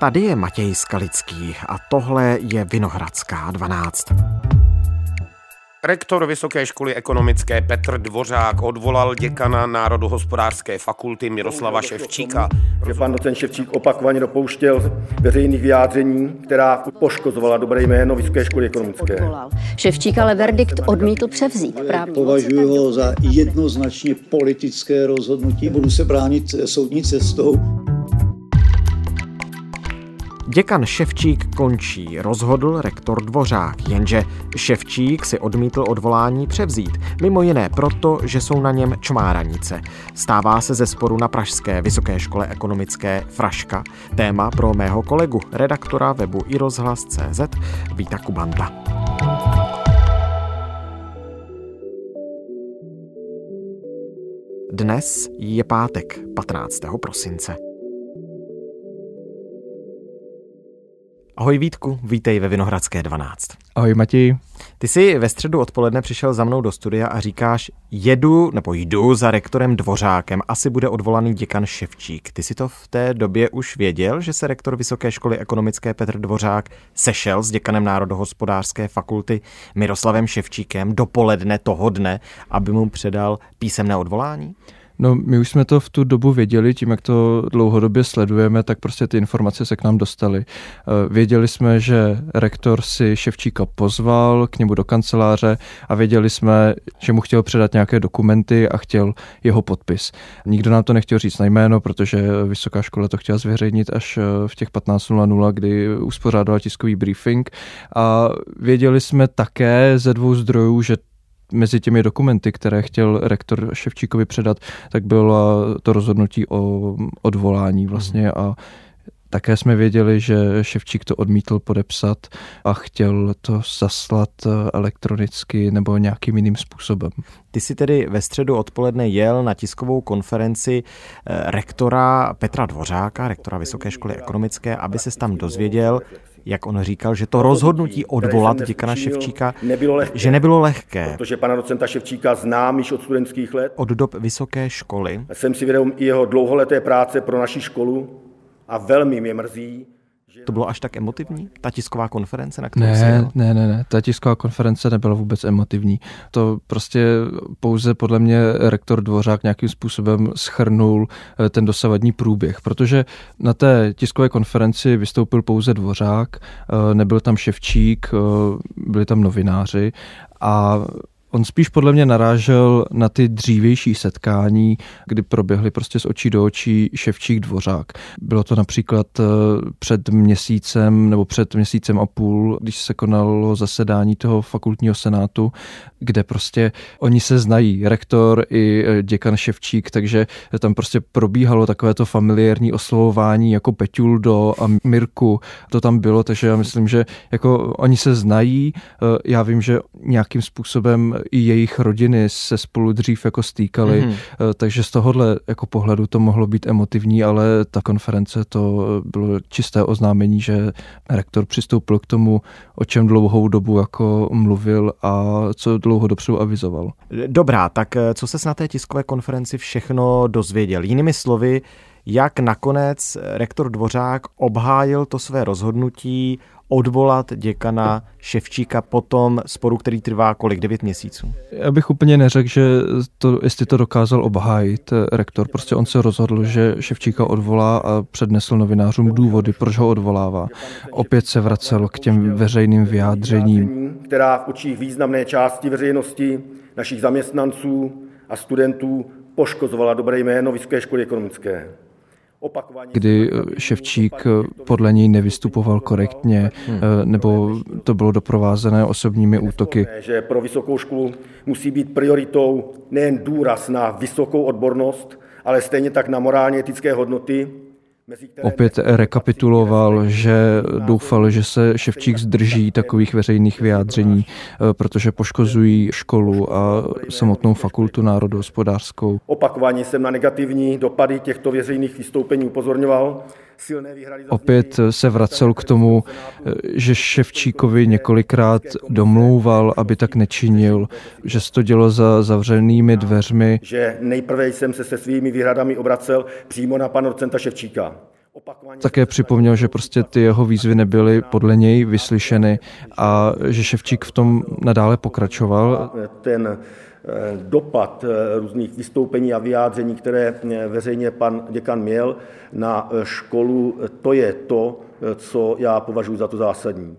Tady je Matěj Skalický a tohle je Vinohradská 12. Rektor Vysoké školy ekonomické Petr Dvořák odvolal děkana Národohospodářské fakulty Miroslava Ševčíka. Že pan docent Ševčík opakovaně dopouštěl veřejných vyjádření, která poškozovala dobré jméno Vysoké školy ekonomické. Ševčík ale verdikt odmítl převzít. Právní Považuji ho za jednoznačně politické rozhodnutí. Budu se bránit soudní cestou. Děkan Ševčík končí, rozhodl rektor Dvořák, jenže Ševčík si odmítl odvolání převzít, mimo jiné proto, že jsou na něm čmáranice. Stává se ze sporu na Pražské vysoké škole ekonomické Fraška. Téma pro mého kolegu, redaktora webu i rozhlas.cz Víta Kubanta. Dnes je pátek 15. prosince. Ahoj Vítku, vítej ve Vinohradské 12. Ahoj Matěj. Ty jsi ve středu odpoledne přišel za mnou do studia a říkáš, jedu nebo jdu za rektorem Dvořákem, asi bude odvolaný děkan Ševčík. Ty si to v té době už věděl, že se rektor Vysoké školy ekonomické Petr Dvořák sešel s děkanem Národohospodářské fakulty Miroslavem Ševčíkem dopoledne toho dne, aby mu předal písemné odvolání? No, my už jsme to v tu dobu věděli, tím, jak to dlouhodobě sledujeme, tak prostě ty informace se k nám dostaly. Eh, věděli jsme, že rektor si Ševčíka pozval k němu do kanceláře a věděli jsme, že mu chtěl předat nějaké dokumenty a chtěl jeho podpis. Nikdo nám to nechtěl říct na jméno, protože vysoká škola to chtěla zveřejnit až eh, v těch 15.00, kdy uspořádala tiskový briefing. A věděli jsme také ze dvou zdrojů, že mezi těmi dokumenty, které chtěl rektor Ševčíkovi předat, tak bylo to rozhodnutí o odvolání vlastně a také jsme věděli, že Ševčík to odmítl podepsat a chtěl to zaslat elektronicky nebo nějakým jiným způsobem. Ty jsi tedy ve středu odpoledne jel na tiskovou konferenci eh, rektora Petra Dvořáka, rektora Vysoké školy ekonomické, aby se tam dozvěděl, jak on říkal, že to rozhodnutí odvolat děkana Ševčíka, nebylo lehké, že nebylo lehké. Protože pana docenta Ševčíka znám již od studentských let. Od dob vysoké školy. Jsem si vědom i jeho dlouholeté práce pro naši školu a velmi mě mrzí, to bylo až tak emotivní, ta tisková konference, na kterou ne, ne, ne, ne, ta tisková konference nebyla vůbec emotivní. To prostě pouze podle mě rektor Dvořák nějakým způsobem schrnul eh, ten dosavadní průběh, protože na té tiskové konferenci vystoupil pouze Dvořák, eh, nebyl tam Ševčík, eh, byli tam novináři a On spíš podle mě narážel na ty dřívější setkání, kdy proběhly prostě z očí do očí Ševčík Dvořák. Bylo to například eh, před měsícem nebo před měsícem a půl, když se konalo zasedání toho fakultního senátu, kde prostě oni se znají, rektor i eh, děkan Ševčík, takže tam prostě probíhalo takové to familiární oslovování jako Peťuldo a Mirku. To tam bylo, takže já myslím, že jako oni se znají. Eh, já vím, že nějakým způsobem i jejich rodiny se spolu dřív jako stýkaly, mm-hmm. takže z tohohle jako pohledu to mohlo být emotivní, ale ta konference to bylo čisté oznámení, že rektor přistoupil k tomu, o čem dlouhou dobu jako mluvil a co dlouho dopředu avizoval. Dobrá, tak eh, co se na té tiskové konferenci všechno dozvěděl? Jinými slovy, jak nakonec rektor Dvořák obhájil to své rozhodnutí odvolat děkana Ševčíka po tom sporu, který trvá kolik, 9 měsíců? Já bych úplně neřekl, že to, jestli to dokázal obhájit eh, rektor. Prostě on se rozhodl, že Ševčíka odvolá a přednesl novinářům důvody, proč ho odvolává. Opět se vracel k těm veřejným vyjádřením. Která v očích významné části veřejnosti, našich zaměstnanců a studentů poškozovala dobré jméno Vysoké školy ekonomické kdy eh, Ševčík eh, podle něj nevystupoval korektně, hmm. nebo to bylo doprovázené osobními útoky. Že pro vysokou školu musí být prioritou nejen důraz na vysokou odbornost, ale stejně tak na morálně etické hodnoty, Opět rekapituloval, že doufal, že se Ševčík zdrží takových veřejných vyjádření, eh, protože poškozují školu a samotnou fakultu národohospodářskou. Opakovaně jsem na negativní dopady těchto veřejných vystoupení upozorňoval Opět se vracel k tomu, že Ševčíkovi několikrát domlouval, aby tak nečinil, že se to dělo za zavřenými dveřmi. Že nejprve jsem se se svými výhradami obracel přímo na pana docenta Ševčíka. také připomněl, že prostě ty jeho výzvy nebyly podle něj vyslyšeny a že Ševčík v tom nadále pokračoval. Ten dopad různých vystoupení a vyjádření, které veřejně pan děkan měl na školu, to je to, co já považuji za to zásadní.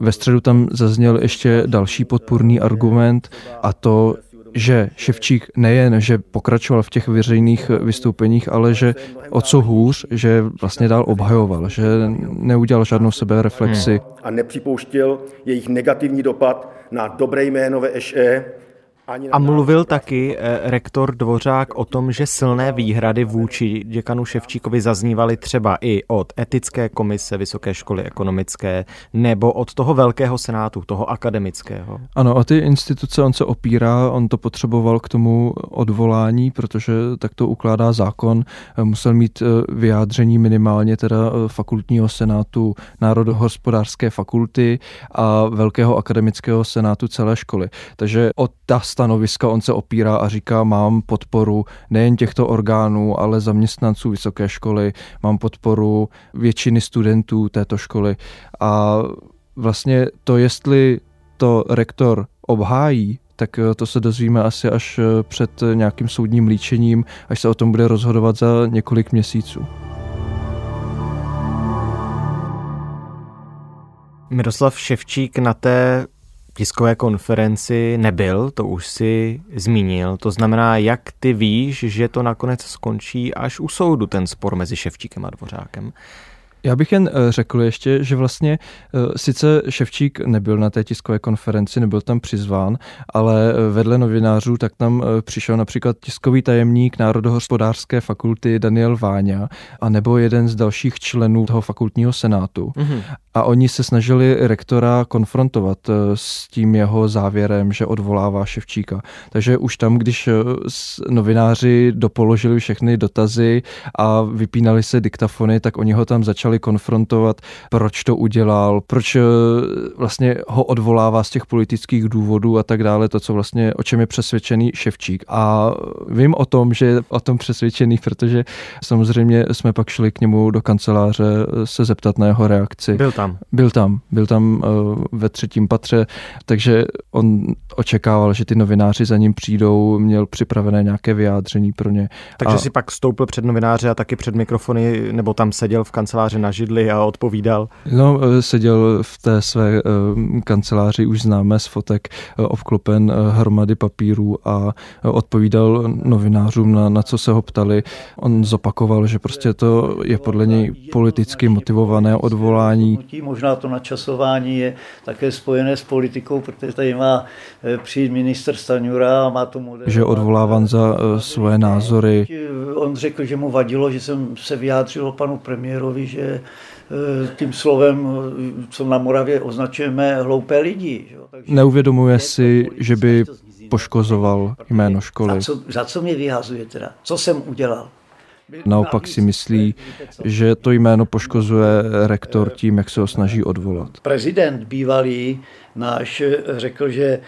Ve středu tam zazněl ještě další podpůrný argument a to, že Ševčík nejen, že pokračoval v těch veřejných vystoupeních, ale že o co hůř, že vlastně dál obhajoval, že neudělal žádnou sebereflexi. Hmm. A nepřipouštěl jejich negativní dopad na dobré jméno VŠE a mluvil taky eh, rektor Dvořák o tom, že silné výhrady vůči děkanu Ševčíkovi zaznívaly třeba i od etické komise Vysoké školy ekonomické nebo od toho velkého senátu, toho akademického. Ano, a ty instituce on se opírá, on to potřeboval k tomu odvolání, protože tak to ukládá zákon. Musel mít eh, vyjádření minimálně teda eh, fakultního senátu Národohospodářské fakulty a velkého akademického senátu celé školy. Takže od ta stanoviska on se opírá a říká, mám podporu nejen těchto orgánů, ale zaměstnanců vysoké školy, mám podporu většiny studentů této školy. A vlastně to, jestli to rektor obhájí, tak eh, to se dozvíme asi až eh, před nějakým soudním líčením, až se o tom bude rozhodovat za několik měsíců. Miroslav Ševčík na té tiskové konferenci nebyl, to už si zmínil. To znamená, jak ty víš, že to nakonec skončí až u soudu, ten spor mezi Ševčíkem a Dvořákem? Já bych jen eh, řekl ještě, že vlastně eh, sice Ševčík nebyl na té tiskové konferenci, nebyl tam přizván, ale eh, vedle novinářů tak tam přišel například tiskový tajemník Národohospodářské fakulty Daniel Váňa a nebo jeden z dalších členů toho fakultního senátu. Mm-hmm. A oni se snažili rektora konfrontovat s tím jeho závěrem, že odvolává Ševčíka. Takže už tam, když novináři dopoložili všechny dotazy a vypínali se diktafony, tak oni ho tam začali začali konfrontovat, proč to udělal, proč eh, vlastně ho odvolává z těch politických důvodů a tak dále, to, co vlastně, o čem je přesvědčený Ševčík. A vím o tom, že je o tom přesvědčený, protože samozřejmě jsme pak šli k němu do kanceláře eh, se zeptat na jeho reakci. Byl tam. Byl tam, byl tam eh, ve třetím patře, takže on očekával, že ty novináři za ním přijdou, měl připravené nějaké vyjádření pro ně. Takže a... si pak stoupil před novináře a taky před mikrofony, nebo tam seděl v kanceláři na židli a odpovídal? No, eh, seděl v té své eh, kanceláři, už známe z fotek, eh, obklopen hromady papírů a odpovídal novinářům, na, na co se ho ptali. On zopakoval, že prostě to je podle něj politicky motivované odvolání. Možná to načasování je také spojené s politikou, protože tady má přijít minister Staňura a má to moderovat. Že odvoláván za svoje názory. On řekl, že mu vadilo, že jsem se vyjádřil panu premiérovi, že Eh, tím slovem, co na Moravě označujeme hloupé lidi. Takže Neuvědomuje si, že by poškozoval jméno školy. Za co, za co mě vyhazuje teda? Co jsem udělal? Naopak si myslí, že to jméno poškozuje rektor tím, jak se ho snaží odvolat. Prezident bývalý náš řekl, že eh,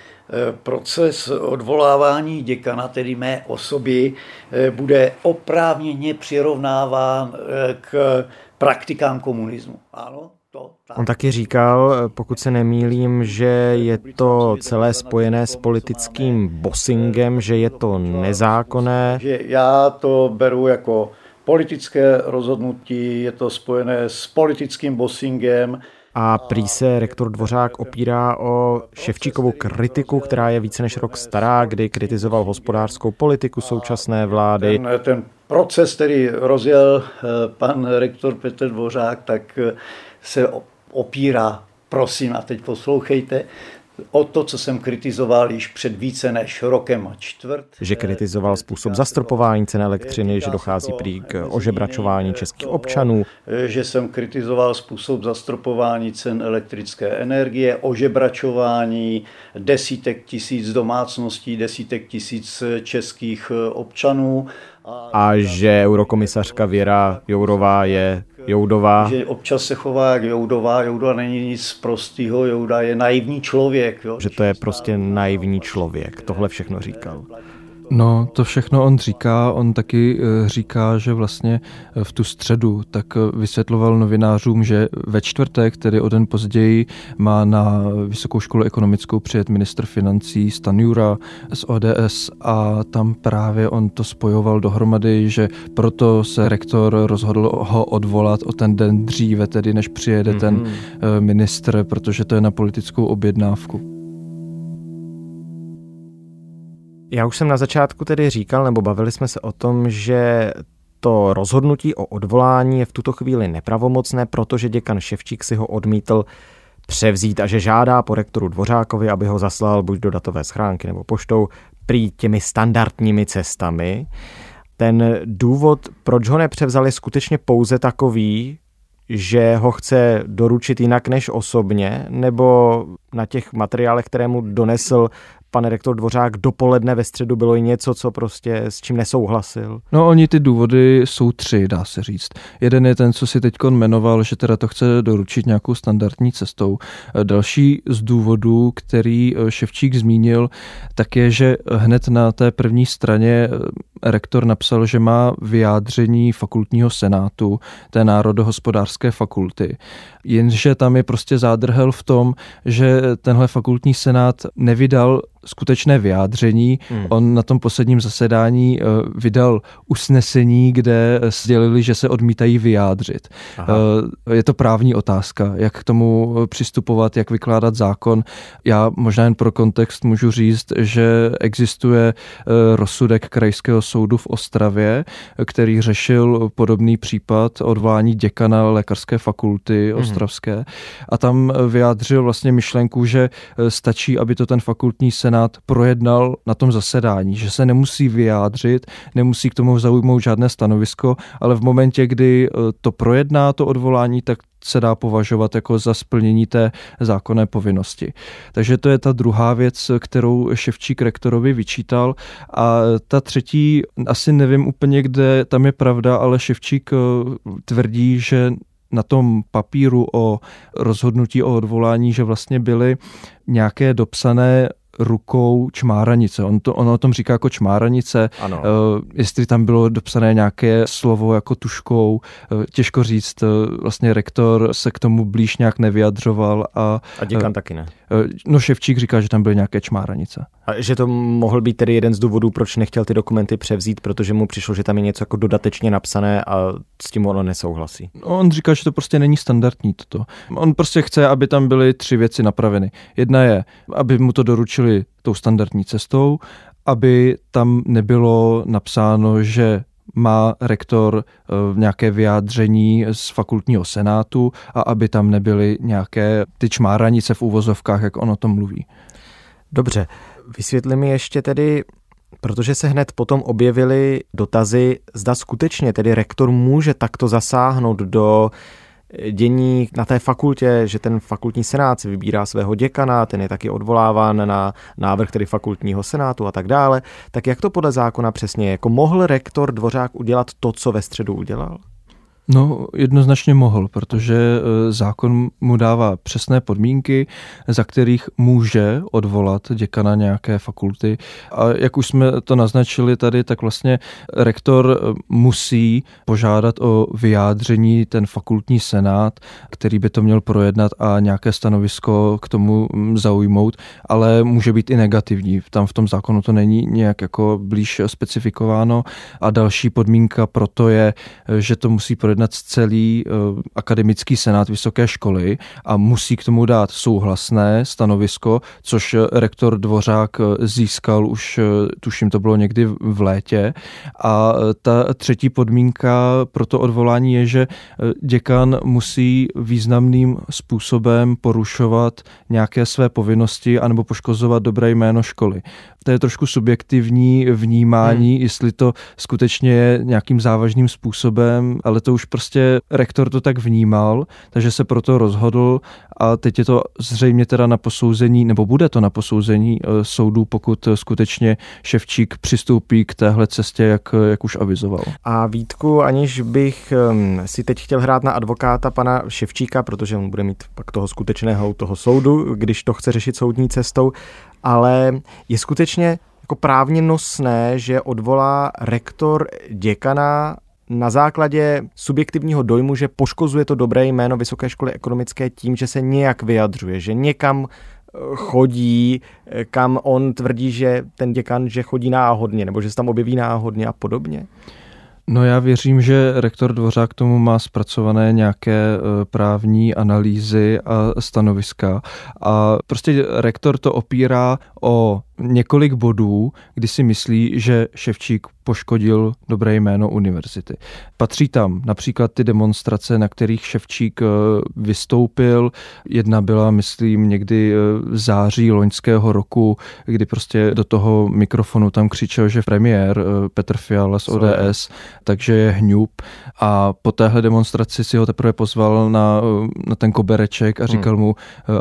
proces odvolávání děkana, tedy mé osoby, eh, bude oprávněně přirovnáván k praktikám komunismu. Ano, to, tak. On taky říkal, pokud se nemýlím, že je to celé spojené s politickým bossingem, že je to nezákonné. Že já to beru jako politické rozhodnutí, je to spojené s politickým bossingem. A prý se rektor Dvořák opírá o Ševčíkovou kritiku, která je více než rok stará, kdy kritizoval hospodářskou politiku současné vlády. Ten, ten proces, který rozjel eh, pan rektor Petr Dvořák, tak eh, se opírá, prosím, a teď poslouchejte, o to, co jsem kritizoval již před více než rokem a čtvrt. Že kritizoval způsob zastropování cen elektřiny, že dochází prý k ožebračování českých občanů. Že jsem kritizoval způsob zastropování cen elektrické energie, ožebračování desítek tisíc domácností, desítek tisíc českých občanů. A že eurokomisařka Věra Jourová je Joudová. Že občas se chová jak Joudová. Jouda není nic prostého, Jouda je naivní člověk. Jo? Že to je prostě naivní člověk. Tohle všechno říkal. No, to všechno on říká. On taky eh, říká, že vlastně eh, v tu středu tak eh, vysvětloval novinářům, že ve čtvrtek, tedy o den později, má na Vysokou školu ekonomickou přijet ministr financí Stanjura z ODS a tam právě on to spojoval dohromady, že proto se rektor rozhodl ho odvolat o ten den dříve, tedy než přijede mm-hmm. ten ministr, protože to je na politickou objednávku. Já už jsem na začátku tedy říkal, nebo bavili jsme se o tom, že to rozhodnutí o odvolání je v tuto chvíli nepravomocné, protože děkan Ševčík si ho odmítl převzít a že žádá po rektoru Dvořákovi, aby ho zaslal buď do datové schránky nebo poštou prý těmi standardními cestami. Ten důvod, proč ho nepřevzali, je skutečně pouze takový, že ho chce doručit jinak než osobně, nebo na těch materiálech, které mu donesl, pan rektor Dvořák dopoledne ve středu bylo i něco, co prostě s čím nesouhlasil? No oni ty důvody jsou tři, dá se říct. Jeden je ten, co si teď jmenoval, že teda to chce doručit nějakou standardní cestou. Další z důvodů, který eh, Ševčík zmínil, tak je, že hned na té první straně eh, rektor napsal, že má vyjádření fakultního senátu té národohospodářské fakulty. Jenže tam je prostě zádrhel v tom, že tenhle fakultní senát nevydal skutečné vyjádření. Hmm. On na tom posledním zasedání uh, vydal usnesení, kde sdělili, že se odmítají vyjádřit. Uh, je to právní otázka, jak k tomu přistupovat, jak vykládat zákon. Já možná jen pro kontext můžu říct, že existuje rozsudek Krajského soudu v Ostravě, který řešil podobný případ odvolání děkana lékařské fakulty hmm. ostravské a tam vyjádřil vlastně myšlenku, že stačí, aby to ten fakultní senát Senát projednal na tom zasedání, že se nemusí vyjádřit, nemusí k tomu zaujmout žádné stanovisko, ale v momentě, kdy e, to projedná to odvolání, tak se dá považovat jako za splnění té zákonné povinnosti. Takže to je ta druhá věc, kterou Ševčík rektorovi vyčítal. A ta třetí, asi nevím úplně, kde tam je pravda, ale Ševčík e, tvrdí, že na tom papíru o rozhodnutí o odvolání, že vlastně byly nějaké dopsané rukou čmáranice. On, to, on o tom říká jako čmáranice. Ano. Uh, jestli tam bylo dopsané nějaké slovo jako tuškou, uh, těžko říct. Uh, vlastně rektor se k tomu blíž nějak nevyjadřoval. A, a děkan taky ne. Uh, no Ševčík říká, že tam byly nějaké čmáranice. A že to mohl být tedy jeden z důvodů, proč nechtěl ty dokumenty převzít, protože mu přišlo, že tam je něco jako dodatečně napsané a s tím ono nesouhlasí. No, on říká, že to prostě není standardní toto. On prostě chce, aby tam byly tři věci napraveny. Jedna je, aby mu to doručili tou standardní cestou, aby tam nebylo napsáno, že má rektor eh, nějaké vyjádření z fakultního senátu a aby tam nebyly nějaké ty čmáranice v úvozovkách, jak on o tom mluví. Dobře, vysvětli mi ještě tedy, protože se hned potom objevily dotazy, zda skutečně tedy rektor může takto zasáhnout do dění na té fakultě, že ten fakultní senát si vybírá svého děkana, ten je taky odvoláván na návrh tedy fakultního senátu a tak dále, tak jak to podle zákona přesně je? Jako mohl rektor Dvořák udělat to, co ve středu udělal? No, jednoznačně mohl, protože e, zákon mu dává přesné podmínky, za kterých může odvolat děkana nějaké fakulty. A jak už jsme to naznačili tady, tak vlastně rektor e, musí požádat o vyjádření ten fakultní senát, který by to měl projednat a nějaké stanovisko k tomu zaujmout, ale může být i negativní. Tam v tom zákonu to není nějak jako blíž specifikováno. A další podmínka pro to je, e, že to musí projednat projednat celý uh, akademický senát vysoké školy a musí k tomu dát souhlasné stanovisko, což eh, rektor Dvořák eh, získal už, tuším, to bylo někdy v létě. A ta třetí podmínka pro to odvolání je, že děkan musí významným způsobem porušovat nějaké své povinnosti anebo poškozovat dobré jméno školy to je trošku subjektivní vnímání, hmm. jestli to skutečně je nějakým závažným způsobem, ale to už prostě rektor to tak vnímal, takže se proto rozhodl a teď je to zřejmě teda na posouzení, nebo bude to na posouzení eh, soudu, pokud skutečně Ševčík přistoupí k téhle cestě, jak, jak už avizoval. A Vítku, aniž bych ehm, si teď chtěl hrát na advokáta pana Ševčíka, protože on bude mít pak toho skutečného toho soudu, když to chce řešit soudní cestou, ale je skutečně jako právně nosné, že odvolá rektor děkana na základě subjektivního dojmu, že poškozuje to dobré jméno Vysoké školy ekonomické tím, že se nějak vyjadřuje, že někam eh, chodí, eh, kam on tvrdí, že ten děkan, že chodí náhodně, nebo že se tam objeví náhodně a podobně? No já věřím, že rektor Dvořák tomu má zpracované nějaké eh, právní analýzy a stanoviska a prostě rektor to opírá o několik bodů, kdy si myslí, že Ševčík poškodil dobré jméno univerzity. Patří tam například ty demonstrace, na kterých Ševčík eh, vystoupil. Jedna byla, myslím, někdy eh, v září loňského roku, kdy prostě do toho mikrofonu tam křičel, že premiér eh, Petr Fiala z ODS, takže je hňup. A po téhle demonstraci si ho teprve pozval na, na ten kobereček a říkal hmm. mu,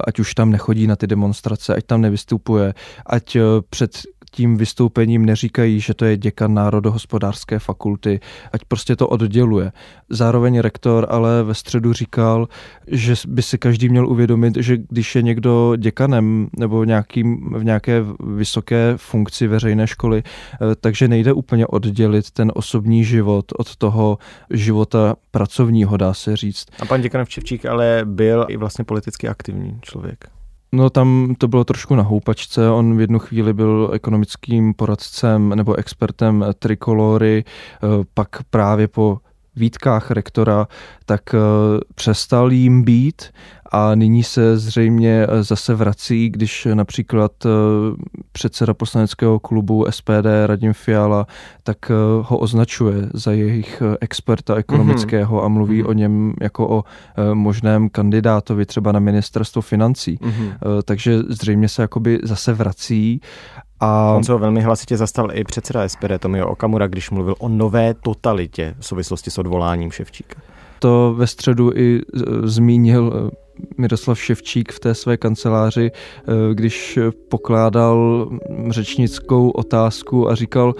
ať už tam nechodí na ty demonstrace, ať tam nevystupuje, ať před tím vystoupením neříkají, že to je děkan národohospodářské fakulty, ať prostě to odděluje. Zároveň rektor ale ve středu říkal, že by si každý měl uvědomit, že když je někdo děkanem nebo nějakým, v nějaké vysoké funkci veřejné školy, eh, takže nejde úplně oddělit ten osobní život od toho života pracovního, dá se říct. A pan děkan Včevčík ale byl i vlastně politicky aktivní člověk. No tam to bylo trošku na houpačce. On v jednu chvíli byl ekonomickým poradcem nebo expertem Trikolory, eh, pak právě po výtkách rektora, tak eh, přestal jim být a nyní se zřejmě eh, zase vrací, když například eh, předseda poslaneckého klubu SPD Radim Fiala tak ho označuje za jejich experta ekonomického mm-hmm. a mluví mm-hmm. o něm jako o možném kandidátovi třeba na ministerstvo financí. Mm-hmm. Takže zřejmě se jakoby zase vrací a on se ho velmi hlasitě zastal i předseda SPD Tomio Okamura, když mluvil o nové totalitě v souvislosti s odvoláním Ševčíka. To ve středu i e, zmínil e, Miroslav Ševčík v té své kanceláři, e, když pokládal řečnickou otázku a říkal,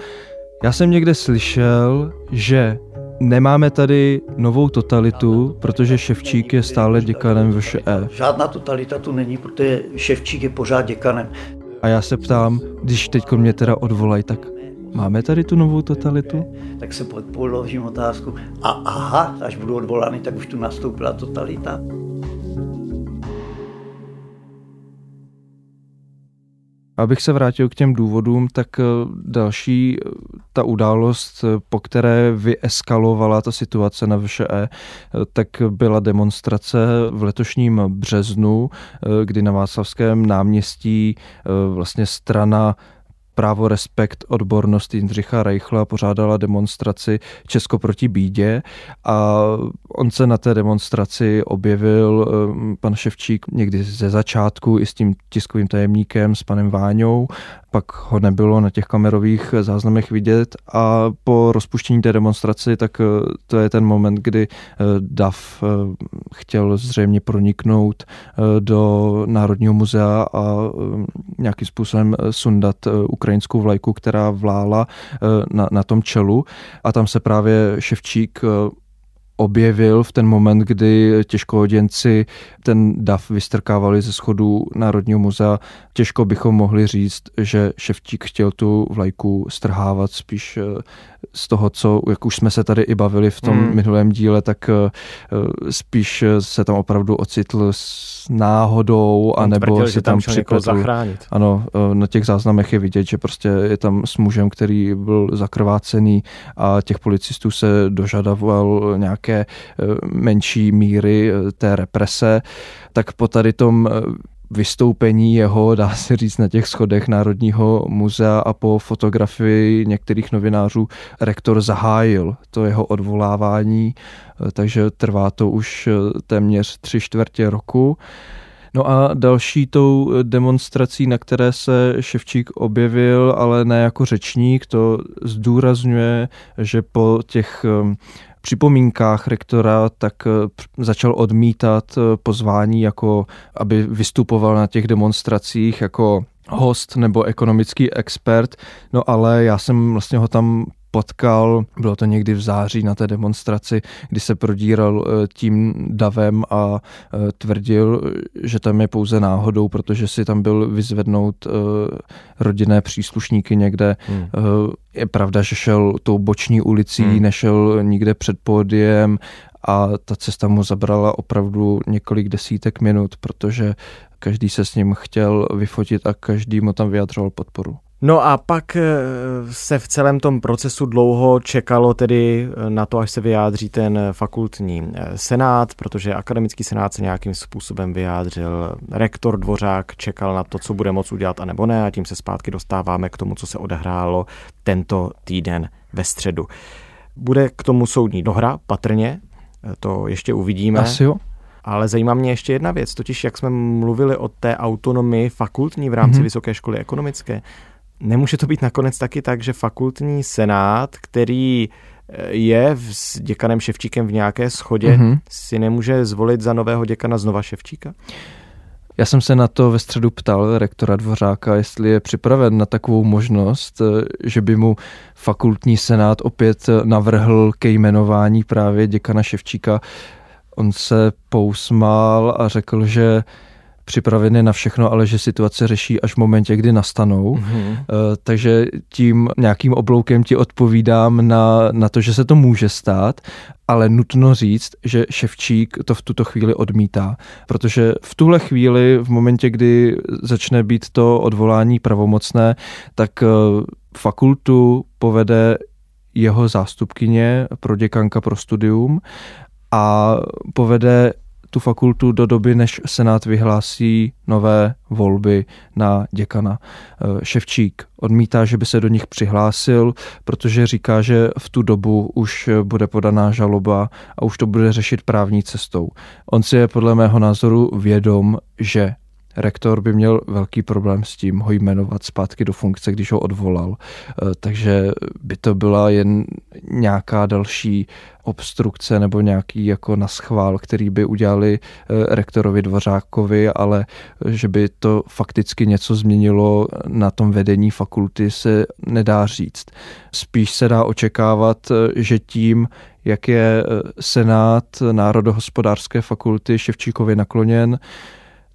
já jsem někde slyšel, že nemáme tady novou totalitu, protože Ševčík je stále děkanem VŠE. Žádná totalita tu není, protože Ševčík je pořád děkanem. A já se ptám, když teď mě teda odvolají, tak máme tady tu novou totalitu? Tak se položím otázku, a aha, až budu odvolány, tak už tu nastoupila totalita. Abych se vrátil k těm důvodům, tak eh, další eh, ta událost, eh, po které vyeskalovala ta situace na VŠE, tak byla demonstrace v letošním březnu, kdy na Václavském náměstí vlastně strana právo respekt odbornost Jindřicha Reichla pořádala demonstraci Česko proti bídě a on se na té demonstraci objevil pan Ševčík někdy ze začátku i s tím tiskovým tajemníkem, s panem Váňou pak ho nebylo na těch kamerových záznamech vidět. A po rozpuštění té demonstraci, tak eh, to je ten moment, kdy eh, DAF eh, chtěl zřejmě proniknout do Národního muzea a nějakým způsobem sundat ukrajinskou vlajku, která vlála na, na tom čelu. A tam se právě Ševčík objevil v ten moment, kdy těžkohoděnci ten dav vystrkávali ze schodu Národního muzea. Těžko bychom mohli říct, že Ševčík chtěl tu vlajku strhávat, spíš eh, z toho, co, jak už jsme se tady i bavili v tom hmm. minulém díle, tak eh, spíš se tam opravdu ocitl s náhodou, anebo si tam připletl. Ano, eh, na těch záznamech je vidět, že prostě je tam s mužem, který byl zakrvácený a těch policistů se dožadoval nějaké eh, menší míry té represe, tak po tady tom vystoupení jeho, dá se říct, na těch schodech Národního muzea a po fotografii některých novinářů rektor zahájil to jeho odvolávání, takže trvá to už téměř tři čtvrtě roku. No a další tou demonstrací, na které se Ševčík objevil, ale ne jako řečník, to zdůrazňuje, že po těch připomínkách rektora, tak eh, začal odmítat eh, pozvání, jako aby vystupoval na těch demonstracích jako host nebo ekonomický expert, no ale já jsem vlastně ho tam potkal, bylo to někdy v září na té demonstraci, kdy se prodíral eh, tím davem a eh, tvrdil, že tam je pouze náhodou, protože si tam byl vyzvednout rodinné příslušníky někde. Hmm. Je pravda, že šel tou boční ulicí, hmm. nešel nikde před pódiem a ta cesta mu zabrala opravdu několik desítek minut, protože každý se s ním chtěl vyfotit a každý mu tam vyjadřoval podporu. No a pak eh, se v celém tom procesu dlouho čekalo tedy eh, na to, až se vyjádří ten fakultní eh, senát, protože akademický senát se nějakým způsobem vyjádřil. Rektor Dvořák čekal na to, co bude moct udělat a nebo ne a tím se zpátky dostáváme k tomu, co se odehrálo tento týden ve středu. Bude k tomu soudní dohra, patrně, to ještě uvidíme. Asi jo. Ale zajímá mě ještě jedna věc, totiž jak jsme mluvili o té autonomii fakultní v rámci mm-hmm. Vysoké školy ekonomické. Nemůže to být nakonec taky tak, že fakultní senát, který eh, je s děkanem Ševčíkem v nějaké schodě, mm-hmm. si nemůže zvolit za nového děkana znova Ševčíka? Já jsem se na to ve středu ptal rektora Dvořáka, jestli je připraven na takovou možnost, eh, že by mu fakultní senát opět navrhl ke jmenování právě děkana Ševčíka. On se pousmál a řekl, že připravený na všechno, ale že situace řeší až v momentě, kdy nastanou. Mm-hmm. Takže tím nějakým obloukem ti odpovídám na, na to, že se to může stát, ale nutno říct, že Ševčík to v tuto chvíli odmítá, protože v tuhle chvíli, v momentě, kdy začne být to odvolání pravomocné, tak eh, fakultu povede jeho zástupkyně pro děkanka pro studium a povede tu fakultu do doby, než Senát vyhlásí nové volby na děkana. Eh, Ševčík odmítá, že by se do nich přihlásil, protože říká, že v tu dobu už bude podaná žaloba a už to bude řešit právní cestou. On si je podle mého názoru vědom, že rektor by měl velký problém s tím ho jmenovat zpátky do funkce, když ho odvolal. Eh, takže by to byla jen nějaká další obstrukce nebo nějaký jako naschvál, který by udělali eh, rektorovi Dvořákovi, ale že by to fakticky něco změnilo na tom vedení fakulty se nedá říct. Spíš se dá očekávat, eh, že tím, jak je Senát Národohospodářské fakulty Ševčíkovi nakloněn,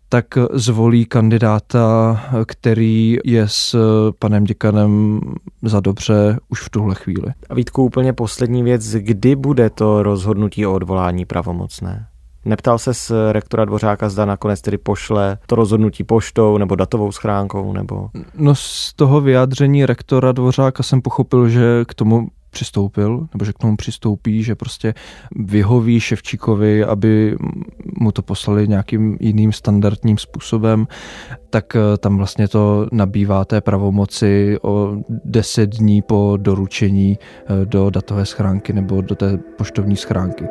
tak zvolí kandidáta, který je s panem děkanem za dobře už v tuhle chvíli. A Vítku, úplně poslední věc, kdy bude to rozhodnutí o odvolání pravomocné? Neptal se s rektora Dvořáka, zda nakonec tedy pošle to rozhodnutí poštou nebo datovou schránkou, nebo... No z toho vyjádření rektora Dvořáka jsem pochopil, že k tomu přistoupil, nebo že k tomu přistoupí, že prostě vyhoví Ševčíkovi, aby mu to poslali nějakým jiným standardním způsobem, tak eh, tam vlastně to nabývá té pravomoci o 10 dní po doručení eh, do datové schránky nebo do té poštovní schránky.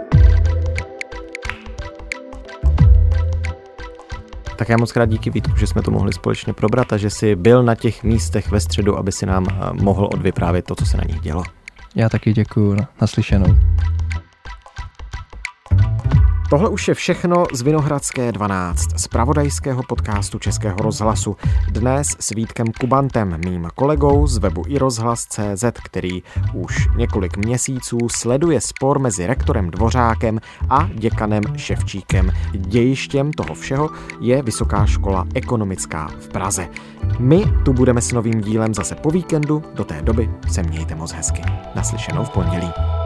Tak já moc krát díky Vítku, že jsme to mohli společně probrat a že jsi byl na těch místech ve středu, aby si nám eh, mohl odvyprávět to, co se na nich dělo. Já taky děkuji. Naslyšenou. Tohle už je všechno z Vinohradské 12, z pravodajského podcastu Českého rozhlasu. Dnes s Vítkem Kubantem, mým kolegou z webu i rozhlas.cz, který už několik měsíců sleduje spor mezi rektorem Dvořákem a děkanem Ševčíkem. Dějištěm toho všeho je Vysoká škola ekonomická v Praze. My tu budeme s novým dílem zase po víkendu, do té doby se mějte moc hezky. Naslyšenou v pondělí.